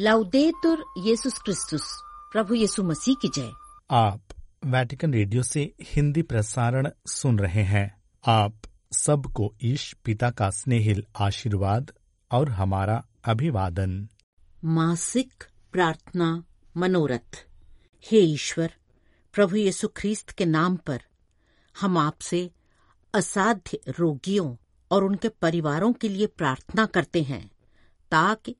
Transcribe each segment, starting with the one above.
लाउदेतुर येसुस क्रिस्तुस प्रभु यीशु मसीह की जय आप वैटिकन रेडियो से हिंदी प्रसारण सुन रहे हैं। आप सबको ईश पिता का स्नेहिल आशीर्वाद और हमारा अभिवादन। मासिक प्रार्थना मनोरथ। हे ईश्वर प्रभु यीशु ख्रीस्त के नाम पर हम आपसे असाध्य रोगियों और उनके परिवारों के लिए प्रार्थना करते हैं ताकि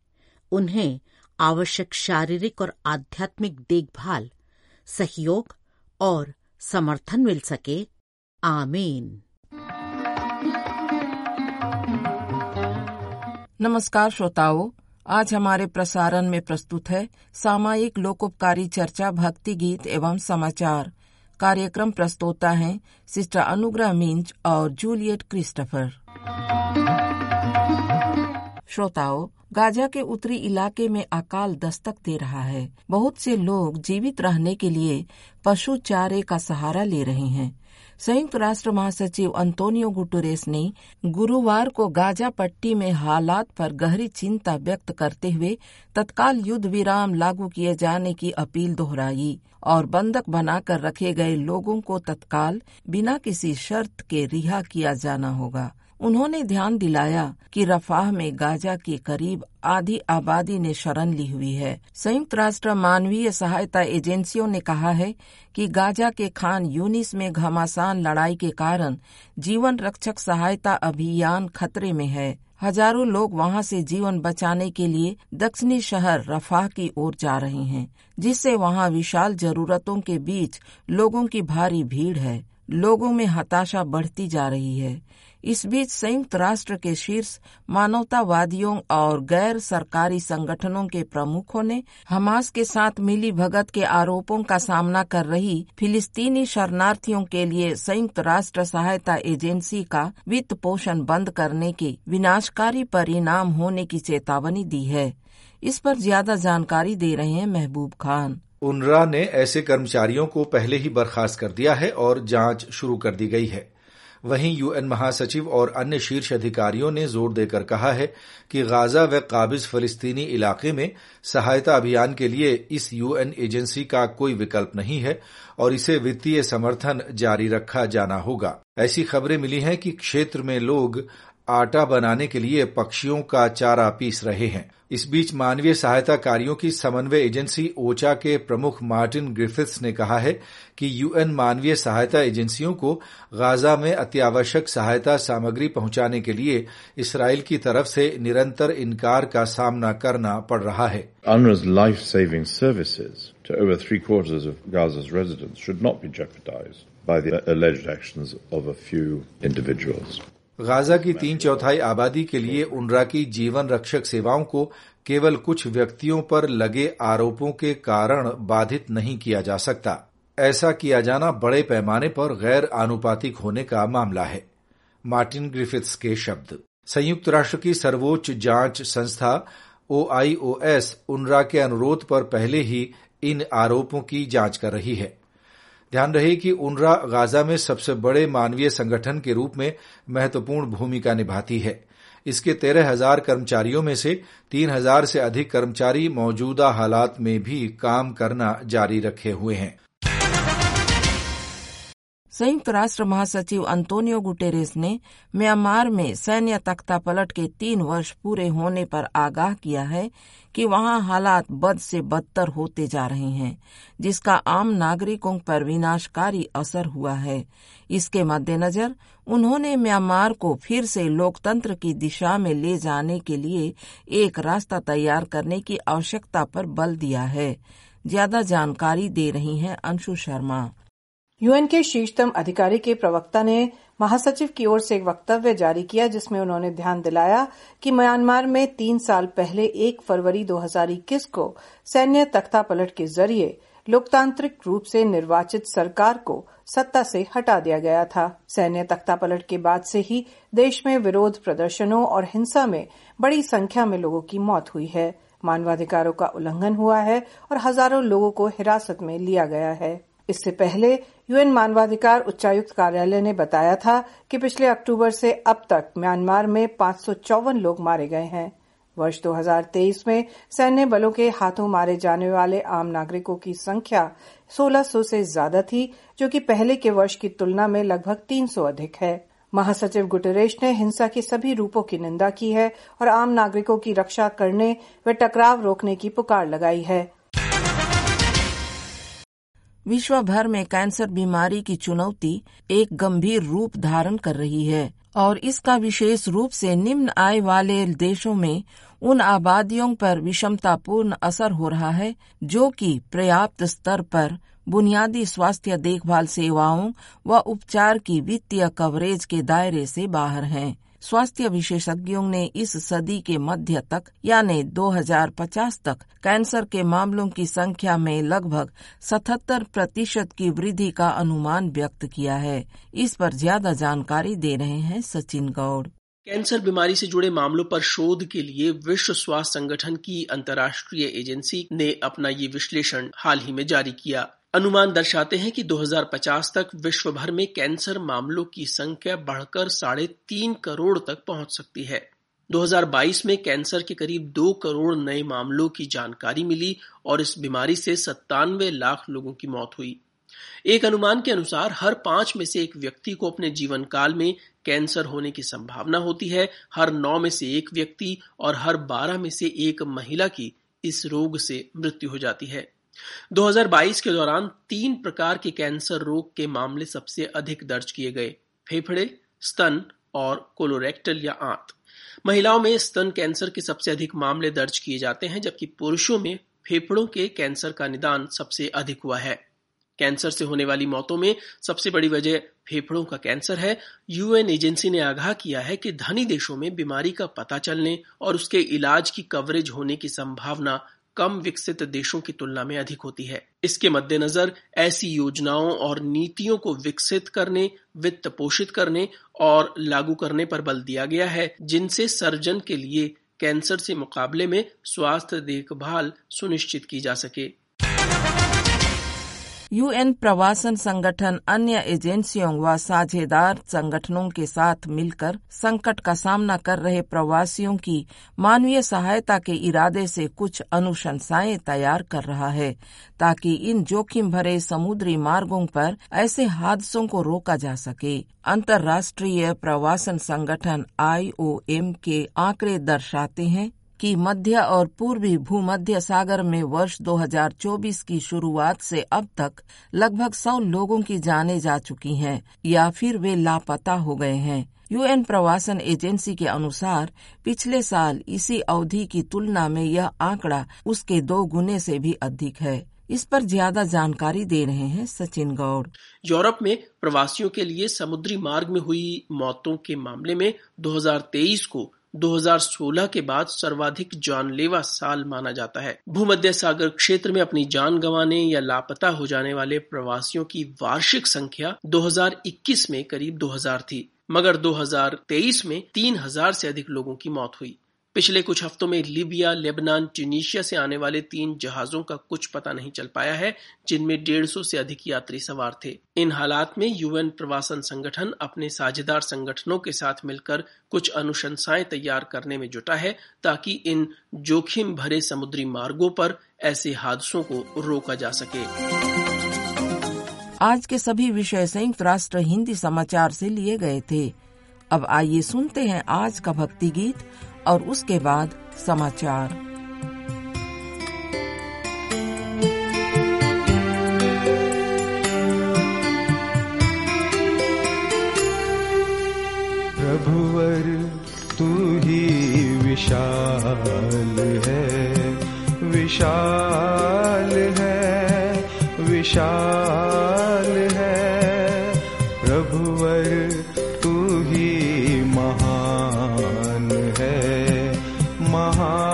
उन्हें आवश्यक शारीरिक और आध्यात्मिक देखभाल, सहयोग और समर्थन मिल सके। आमीन। नमस्कार श्रोताओं, आज हमारे प्रसारण में प्रस्तुत है सामायिक लोकोपकारी चर्चा, भक्ति गीत एवं समाचार। कार्यक्रम प्रस्तोता हैं सिस्टर अनुग्रह मिंच और जूलियट क्रिस्टोफर। श्रोताओं, गाजा के उत्तरी इलाके में अकाल दस्तक दे रहा है। बहुत से लोग जीवित रहने के लिए पशु चारे का सहारा ले रहे हैं। संयुक्त राष्ट्र महासचिव अंतोनियो गुटरेस ने गुरुवार को गाजा पट्टी में हालात पर गहरी चिंता व्यक्त करते हुए तत्काल युद्ध विराम लागू किए जाने की अपील दोहराई और बंधक बनाकर रखे गए लोगों को तत्काल बिना किसी शर्त के रिहा किया जाना होगा। उन्होंने ध्यान दिलाया कि रफाह में गाजा के करीब आधी आबादी ने शरण ली हुई है। संयुक्त राष्ट्र मानवीय सहायता एजेंसियों ने कहा है कि गाजा के खान यूनिस में घमासान लड़ाई के कारण जीवन रक्षक सहायता अभियान खतरे में है। हज़ारों लोग वहाँ से जीवन बचाने के लिए दक्षिणी शहर रफाह की ओर जा रहे हैं, जिससे वहाँ विशाल जरूरतों के बीच लोगों की भारी भीड़ है। लोगों में हताशा बढ़ती जा रही है। इस बीच संयुक्त राष्ट्र के शीर्ष मानवतावादियों और गैर सरकारी संगठनों के प्रमुखों ने हमास के साथ मिली भगत के आरोपों का सामना कर रही फिलिस्तीनी शरणार्थियों के लिए संयुक्त राष्ट्र सहायता एजेंसी का वित्त पोषण बंद करने के विनाशकारी परिणाम होने की चेतावनी दी है। इस पर ज़्यादा जानकारी दे रहे हैं महबूब खान। उनरा ने ऐसे कर्मचारियों को पहले ही बर्खास्त कर दिया है और जाँच शुरू कर दी गई है। वहीं यूएन महासचिव और अन्य शीर्ष अधिकारियों ने ज़ोर देकर कहा है कि गाजा व काबिज फलस्तीनी इलाके में सहायता अभियान के लिए इस यूएन एजेंसी का कोई विकल्प नहीं है और इसे वित्तीय समर्थन जारी रखा जाना होगा। ऐसी खबरें मिली हैं कि क्षेत्र में लोग आटा बनाने के लिए पक्षियों का चारा पीस रहे हैं। इस बीच मानवीय सहायता कार्यो की समन्वय एजेंसी ओचा के प्रमुख मार्टिन ग्रिफिथ्स ने कहा है कि यूएन मानवीय सहायता एजेंसियों को गाजा में अत्यावश्यक सहायता सामग्री पहुँचाने के लिए इसराइल की तरफ़ से निरंतर इनकार का सामना करना पड़ रहा है By the alleged actions of a few individuals. Gaza की तीन चौथाई आबादी के लिए उनरा की जीवन रक्षक सेवाओं को केवल कुछ व्यक्तियों पर लगे आरोपों के कारण बाधित नहीं किया जा सकता। ऐसा किया जाना बड़े पैमाने पर गैर आनुपातिक होने का मामला है। मार्टिन ग्रिफिथ्स के शब्द। संयुक्त राष्ट्र की सर्वोच्च जाँच संस्था ओआईओएस उनरा के अनुरोध पर पहले ही इन आरोपों की जाँच कर रही है। ध्यान रहे कि उनरा गाजा में सबसे बड़े मानवीय संगठन के रूप में महत्वपूर्ण भूमिका निभाती है। इसके तेरह हज़ार कर्मचारियों में से तीन हज़ार से अधिक कर्मचारी मौजूदा हालात में भी काम करना जारी रखे हुए हैं। संयुक्त राष्ट्र महासचिव अंतोनियो गुटेरेस ने म्यांमार में सैन्य तख्ता पलट के तीन वर्ष पूरे होने पर आगाह किया है कि वहाँ हालात बद से बदतर होते जा रहे हैं, जिसका आम नागरिकों पर विनाशकारी असर हुआ है। इसके मद्देनजर उन्होंने म्यांमार को फिर से लोकतंत्र की दिशा में ले जाने के लिए एक रास्ता तैयार करने की आवश्यकता पर बल दिया है। ज़्यादा जानकारी दे रही हैं अंशु शर्मा। यूएन के शीर्षतम अधिकारी के प्रवक्ता ने महासचिव की ओर से एक वक्तव्य जारी किया, जिसमें उन्होंने ध्यान दिलाया कि म्यांमार में तीन साल पहले एक फरवरी 2021 को सैन्य तख्ता पलट के ज़रिए लोकतांत्रिक रूप से निर्वाचित सरकार को सत्ता से हटा दिया गया था। सैन्य तख्ता पलट के बाद से ही देश में विरोध प्रदर्शनों और हिंसा में बड़ी संख्या में लोगों की मौत हुई है। मानवाधिकारों का उल्लंघन हुआ है और हज़ारों लोगों को हिरासत में लिया गया है। इससे पहले यूएन मानवाधिकार उच्चायुक्त कार्यालय ने बताया था कि पिछले अक्टूबर से अब तक म्यांमार में पाँच लोग मारे गए हैं। वर्ष 2023 में सैन्य बलों के हाथों मारे जाने वाले आम नागरिकों की संख्या 1600 से ज़्यादा थी, जो कि पहले के वर्ष की तुलना में लगभग 300 अधिक है। महासचिव गुटरेश ने हिंसा के सभी रूपों की निंदा की है और आम नागरिकों की रक्षा करने व टकराव रोकने की पुकार लगाई है। विश्व भर में कैंसर बीमारी की चुनौती एक गंभीर रूप धारण कर रही है और इसका विशेष रूप से निम्न आय वाले देशों में उन आबादियों पर विषमतापूर्ण असर हो रहा है, जो कि पर्याप्त स्तर पर बुनियादी स्वास्थ्य देखभाल सेवाओं व उपचार की वित्तीय कवरेज के दायरे से बाहर हैं। स्वास्थ्य विशेषज्ञों ने इस सदी के मध्य तक, यानी 2050 तक, कैंसर के मामलों की संख्या में लगभग 77 प्रतिशत की वृद्धि का अनुमान व्यक्त किया है। इस पर ज़्यादा जानकारी दे रहे हैं सचिन गौड़। कैंसर बीमारी से जुड़े मामलों पर शोध के लिए विश्व स्वास्थ्य संगठन की अंतर्राष्ट्रीय एजेंसी ने अपना ये विश्लेषण हाल ही में जारी किया। अनुमान दर्शाते हैं कि 2050 तक विश्व भर में कैंसर मामलों की संख्या बढ़कर साढ़े तीन करोड़ तक पहुँच सकती है। 2022 में कैंसर के करीब दो करोड़ नए मामलों की जानकारी मिली और इस बीमारी से सत्तानवे लाख लोगों की मौत हुई। एक अनुमान के अनुसार हर पाँच में से एक व्यक्ति को अपने जीवन काल में कैंसर होने की संभावना होती है, हर नौ में से एक व्यक्ति और हर बारह में से एक महिला की इस रोग से मृत्यु हो जाती है। 2022 के दौरान तीन प्रकार के कैंसर रोग के मामले सबसे अधिक दर्ज किए गए, फेफड़े, स्तन और कोलोरेक्टल या आंत। महिलाओं में स्तन कैंसर के सबसे अधिक मामले दर्ज किए जाते हैं, जबकि पुरुषों में फेफड़ों के कैंसर का निदान सबसे अधिक हुआ है। कैंसर से होने वाली मौतों में सबसे बड़ी वजह फेफड़ों का कैंसर है। यूएन एजेंसी ने आगाह किया है कि धनी देशों में बीमारी का पता चलने और उसके इलाज की कवरेज होने की संभावना कम विकसित देशों की तुलना में अधिक होती है। इसके मद्देनजर ऐसी योजनाओं और नीतियों को विकसित करने, वित्त पोषित करने और लागू करने पर बल दिया गया है, जिनसे सर्जन के लिए कैंसर से मुकाबले में स्वास्थ्य देखभाल सुनिश्चित की जा सके। यूएन प्रवासन संगठन अन्य एजेंसियों व साझेदार संगठनों के साथ मिलकर संकट का सामना कर रहे प्रवासियों की मानवीय सहायता के इरादे से कुछ अनुशंसाएँ तैयार कर रहा है, ताकि इन जोखिम भरे समुद्री मार्गों पर ऐसे हादसों को रोका जा सके। अंतर्राष्ट्रीय प्रवासन संगठन आईओएम के आंकड़े दर्शाते हैं कि मध्य और पूर्वी भूमध्य सागर में वर्ष 2024 की शुरुआत से अब तक लगभग 100 लोगों की जाने जा चुकी हैं, या फिर वे लापता हो गए हैं। यूएन प्रवासन एजेंसी के अनुसार, पिछले साल इसी अवधि की तुलना में यह आंकड़ा उसके दो गुने से भी अधिक है। इस पर ज़्यादा जानकारी दे रहे हैं सचिन गौड़। यूरोप में प्रवासियों के लिए समुद्री मार्ग में हुई मौतों के मामले में 2023 को 2016 के बाद सर्वाधिक जानलेवा साल माना जाता है। भूमध्य सागर क्षेत्र में अपनी जान गंवाने या लापता हो जाने वाले प्रवासियों की वार्षिक संख्या 2021 में करीब 2000 थी, मगर 2023 में 3000 से अधिक लोगों की मौत हुई। पिछले कुछ हफ्तों में लीबिया, लेबनान, ट्यूनिशिया से आने वाले तीन जहाजों का कुछ पता नहीं चल पाया है, जिनमें डेढ़ सौ से अधिक यात्री सवार थे। इन हालात में यूएन प्रवासन संगठन अपने साझेदार संगठनों के साथ मिलकर कुछ अनुशंसाएँ तैयार करने में जुटा है, ताकि इन जोखिम भरे समुद्री मार्गों पर ऐसे हादसों को रोका जा सके। आज के सभी विषय संयुक्त राष्ट्र हिंदी समाचार से लिए गए थे। अब आइए सुनते हैं आज का भक्ति गीत और उसके बाद समाचार।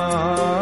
Oh.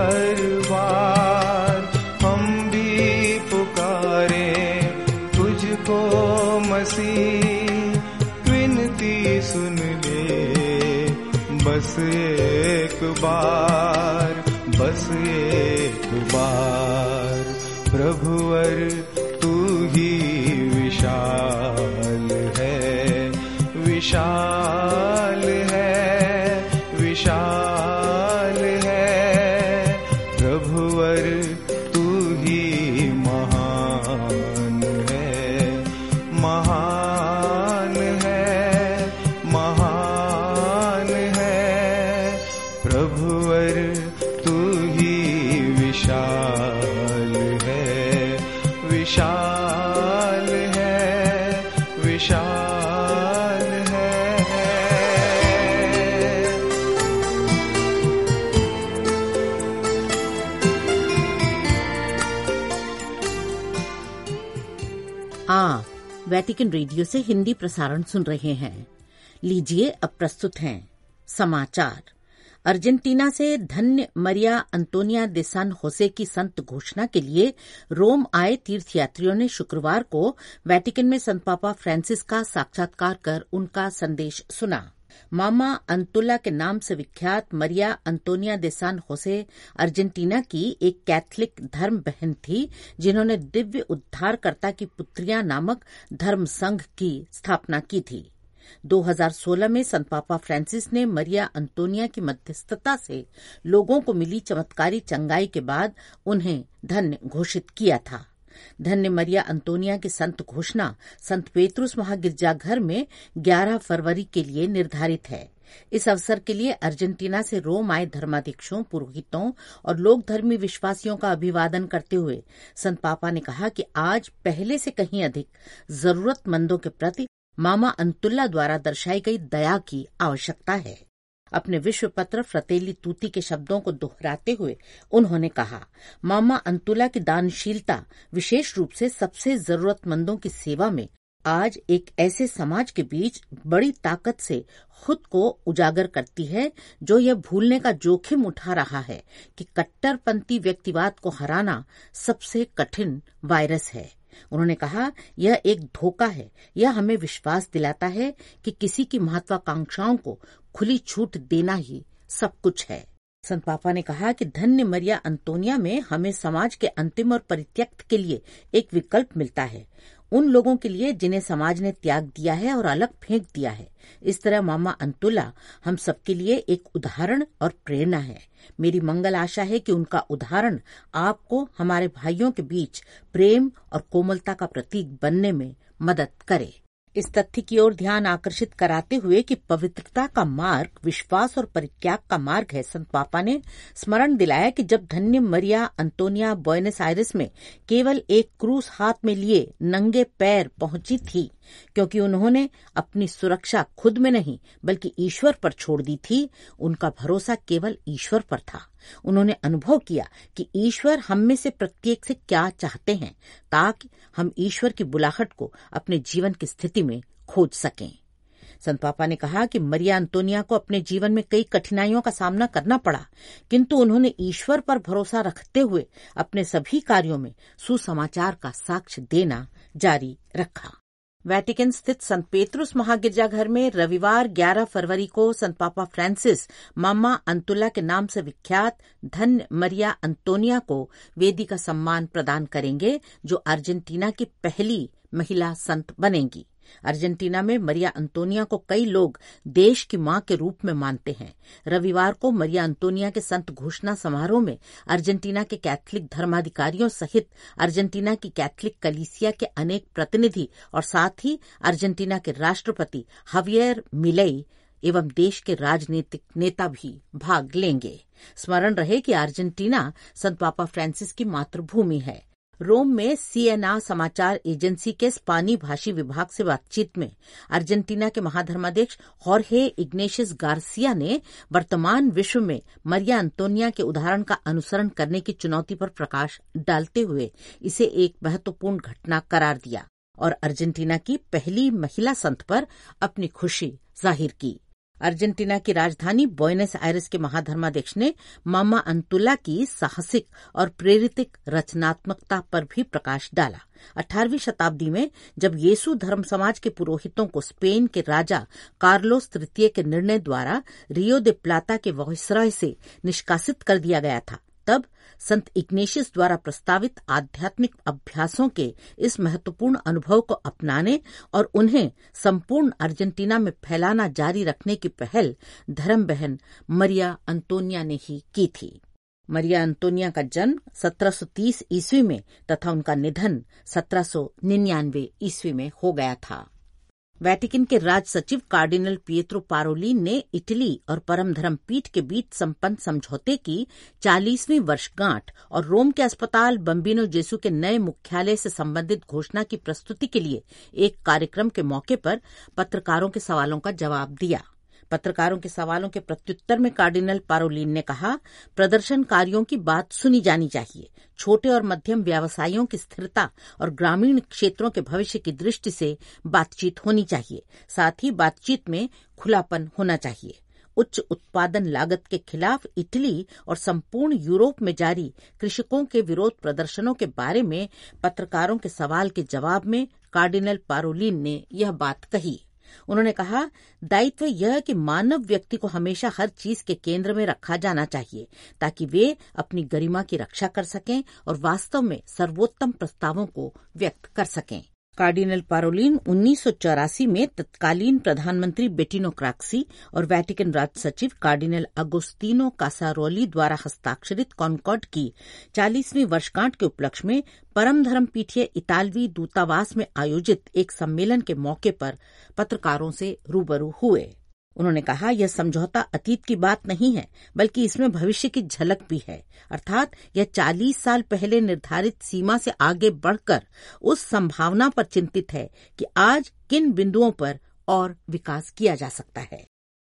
हर बार हम भी पुकारे तुझको मसीह विनती सुन ले बस एक बार वैटिकन रेडियो से हिंदी प्रसारण सुन रहे हैं। लीजिए अब प्रस्तुत हैं समाचार। अर्जेंटीना से धन्य मरिया अंतोनिया दे होसे की संत घोषणा के लिए रोम आए तीर्थयात्रियों ने शुक्रवार को वैटिकन में संत पापा फ्रांसिस का साक्षात्कार कर उनका संदेश सुना। मामा अंतुल्ला के नाम से विख्यात मरिया अंतोनिया दे सान होसे अर्जेंटीना की एक कैथलिक धर्म बहन थी, जिन्होंने दिव्य उद्धारकर्ता की पुत्रियाँ नामक धर्म संघ की स्थापना की थी। 2016 में संत पापा फ्रांसिस ने मरिया अंतोनिया की मध्यस्थता से लोगों को मिली चमत्कारी चंगाई के बाद उन्हें धन्य घोषित किया था। धन्य मरिया अंतोनिया की संत घोषणा, संत पेतरुस महागिरजाघर में 11 फरवरी के लिए निर्धारित है। इस अवसर के लिए अर्जेंटीना से रोम आए धर्माध्यक्षों, पुरोहितों और लोक धर्मी विश्वासियों का अभिवादन करते हुए संत पापा ने कहा कि आज पहले से कहीं अधिक जरूरतमंदों के प्रति मामा अंतुल्ला द्वारा दर्शाई गई दया की आवश्यकता है। अपने विश्व पत्र फ्रतेली तूती के शब्दों को दोहराते हुए उन्होंने कहा, मामा अंतुला की दानशीलता विशेष रूप से सबसे जरूरतमंदों की सेवा में आज एक ऐसे समाज के बीच बड़ी ताकत से खुद को उजागर करती है, जो यह भूलने का जोखिम उठा रहा है कि कट्टरपंथी व्यक्तिवाद को हराना सबसे कठिन वायरस है। उन्होंने कहा, यह एक धोखा है। यह हमें विश्वास दिलाता है कि किसी की महत्वाकांक्षाओं को खुली छूट देना ही सब कुछ है। संत पापा ने कहा कि धन्य मरिया अंतोनिया में हमें समाज के अंतिम और परित्यक्त के लिए एक विकल्प मिलता है। उन लोगों के लिए जिन्हें समाज ने त्याग दिया है और अलग फेंक दिया है। इस तरह मामा अंतुला हम सबके लिए एक उदाहरण और प्रेरणा है। मेरी मंगल आशा है कि उनका उदाहरण आपको, हमारे भाइयों के बीच प्रेम और कोमलता का प्रतीक बनने में मदद करे। इस तथ्य की ओर ध्यान आकर्षित कराते हुए कि पवित्रता का मार्ग, विश्वास और परित्याग का मार्ग है। संत पापा ने स्मरण दिलाया कि जब धन्य मरिया अंतोनिया बोयनस आयरस में केवल एक क्रूस हाथ में लिए नंगे पैर पहुँची थी क्योंकि उन्होंने अपनी सुरक्षा खुद में नहीं, बल्कि ईश्वर पर छोड़ दी थी। उनका भरोसा केवल ईश्वर पर था। उन्होंने अनुभव किया कि ईश्वर हम में से प्रत्येक से क्या चाहते हैं, ताकि हम ईश्वर की बुलाहट को अपने जीवन की स्थिति में खोज सकें। संत पापा ने कहा कि मरिया अंतोनिया को अपने जीवन में कई कठिनाइयों का सामना करना पड़ा, किंतु उन्होंने ईश्वर पर भरोसा रखते हुए अपने सभी कार्यों में सुसमाचार का साक्ष्य देना जारी रखा। वेटिकन स्थित संत पेत्रुस महागिरजाघर में रविवार 11 फरवरी को संत पापा फ्रांसिस, मामा अंतुला के नाम से विख्यात धन मरिया अंतोनिया को वेदी का सम्मान प्रदान करेंगे, जो अर्जेंटीना की पहली महिला संत बनेंगी। अर्जेंटीना में मरिया अंतोनिया को कई लोग देश की माँ के रूप में मानते हैं। रविवार को मरिया अंतोनिया के संत घोषणा समारोह में अर्जेंटीना के कैथलिक धर्माधिकारियों सहित अर्जेंटीना की कैथलिक कलीसिया के अनेक प्रतिनिधि और साथ ही अर्जेंटीना के राष्ट्रपति हवियर मिलई एवं देश के राजनीतिक नेता भी भाग लेंगे। स्मरण रहे कि अर्जेंटीना संत पापा फ्रांसिस की मातृभूमि है। रोम में सीएनआ समाचार एजेंसी के स्पानी भाषी विभाग से बातचीत में अर्जेंटीना के महाधर्माध्यक्ष हॉर्हे इग्नेशियस गार्सिया ने वर्तमान विश्व में मरिया अंतोनिया के उदाहरण का अनुसरण करने की चुनौती पर प्रकाश डालते हुए इसे एक महत्वपूर्ण घटना करार दिया और अर्जेंटीना की पहली महिला संत पर अपनी खुशी ज़ाहिर की। अर्जेंटीना की राजधानी बोयनेस आयरस के महाधर्माध्यक्ष ने मामा अंतुला की साहसिक और प्रेरित रचनात्मकता पर भी प्रकाश डाला। 18वीं शताब्दी में जब येसु धर्म समाज के पुरोहितों को स्पेन के राजा कार्लोस तृतीय के निर्णय द्वारा रियो दे प्लाता के वॉयसराय से निष्कासित कर दिया गया था तब संत इग्नेशियस द्वारा प्रस्तावित आध्यात्मिक अभ्यासों के इस महत्वपूर्ण अनुभव को अपनाने और उन्हें संपूर्ण अर्जेंटीना में फैलाना जारी रखने की पहल धर्म बहन मरिया अंतोनिया ने ही की थी। मरिया अंतोनिया का जन्म 1730 ईस्वी में तथा उनका निधन 1799 ईस्वी में हो गया था। वेटिकन के राज सचिव कार्डिनल पियत्रो पारोलिन ने इटली और परमधर्म पीठ के बीच संपन्न समझौते की चालीसवीं वर्षगांठ और रोम के अस्पताल बम्बिनो जेसु के नए मुख्यालय से संबंधित घोषणा की प्रस्तुति के लिए एक कार्यक्रम के मौके पर पत्रकारों के सवालों का जवाब दिया। पत्रकारों के सवालों के प्रत्युत्तर में कार्डिनल पारोलिन ने कहा, प्रदर्शनकारियों की बात सुनी जानी चाहिए। छोटे और मध्यम व्यवसायियों की स्थिरता और ग्रामीण क्षेत्रों के भविष्य की दृष्टि से बातचीत होनी चाहिए। साथ ही बातचीत में खुलापन होना चाहिए। उच्च उत्पादन लागत के खिलाफ इटली और संपूर्ण यूरोप में जारी कृषकों के विरोध प्रदर्शनों के बारे में पत्रकारों के सवाल के जवाब में कार्डिनल पारोलिन ने यह बात कही। उन्होंने कहा, दायित्व यह कि मानव व्यक्ति को हमेशा हर चीज़ के केंद्र में रखा जाना चाहिए, ताकि वे अपनी गरिमा की रक्षा कर सकें और वास्तव में सर्वोत्तम प्रस्तावों को व्यक्त कर सकें। कार्डिनल पारोलिन उन्नीस सौ चौरासी में तत्कालीन प्रधानमंत्री बेटिनो क्राक्सी और वैटिकन राज सचिव कार्डिनल अगोस्तीनो कासारोली द्वारा हस्ताक्षरित कॉन्कॉर्ड की चालीसवीं वर्षगांठ के उपलक्ष्य में परम धर्म पीठीय इतालवी दूतावास में आयोजित एक सम्मेलन के मौके पर पत्रकारों से रूबरू हुए। उन्होंने कहा, यह समझौता अतीत की बात नहीं है, बल्कि इसमें भविष्य की झलक भी है। अर्थात, यह 40 साल पहले निर्धारित सीमा से आगे बढ़कर उस संभावना पर चिंतित है कि आज किन बिंदुओं पर और विकास किया जा सकता है।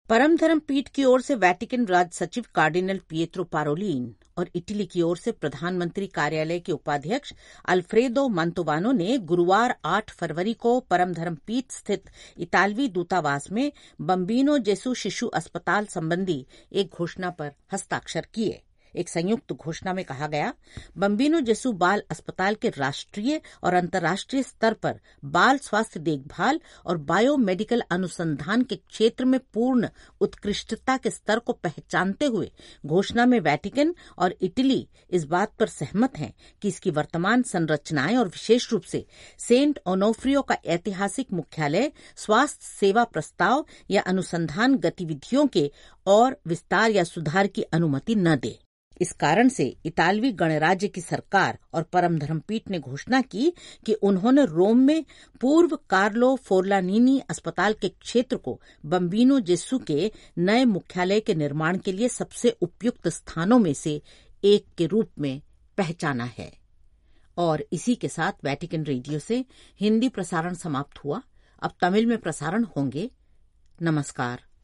परम धर्म पीठ की ओर से वैटिकन राज सचिव कार्डिनल पियत्रो पारोलिन और इटली की ओर से प्रधानमंत्री कार्यालय के उपाध्यक्ष अल्फ्रेदो मंतोवानो ने गुरुवार 8 फरवरी को परम धर्म पीठ स्थित इतालवी दूतावास में बम्बीनो जेसु शिशु अस्पताल संबंधी एक घोषणा पर हस्ताक्षर किए। एक संयुक्त घोषणा में कहा गया, बम्बिनो जेसु बाल अस्पताल के राष्ट्रीय और अंतर्राष्ट्रीय स्तर पर बाल स्वास्थ्य देखभाल और बायोमेडिकल अनुसंधान के क्षेत्र में पूर्ण उत्कृष्टता के स्तर को पहचानते हुए घोषणा में वैटिकन और इटली इस बात पर सहमत हैं कि इसकी वर्तमान संरचनाएँ और विशेष रूप से सेंट ओनोफ्रियो का ऐतिहासिक मुख्यालय, स्वास्थ्य सेवा प्रस्ताव या अनुसंधान गतिविधियों के और विस्तार या सुधार की अनुमति न दे। इस कारण से इतालवी गणराज्य की सरकार और परम धर्मपीठ ने घोषणा की कि उन्होंने रोम में पूर्व कार्लो फोरलानीनी अस्पताल के क्षेत्र को बम्बिनो जेसु के नए मुख्यालय के निर्माण के लिए सबसे उपयुक्त स्थानों में से एक के रूप में पहचाना है। और इसी के साथ वैटिकन रेडियो से हिंदी प्रसारण समाप्त हुआ। अब तमिल में प्रसारण होंगे। नमस्कार।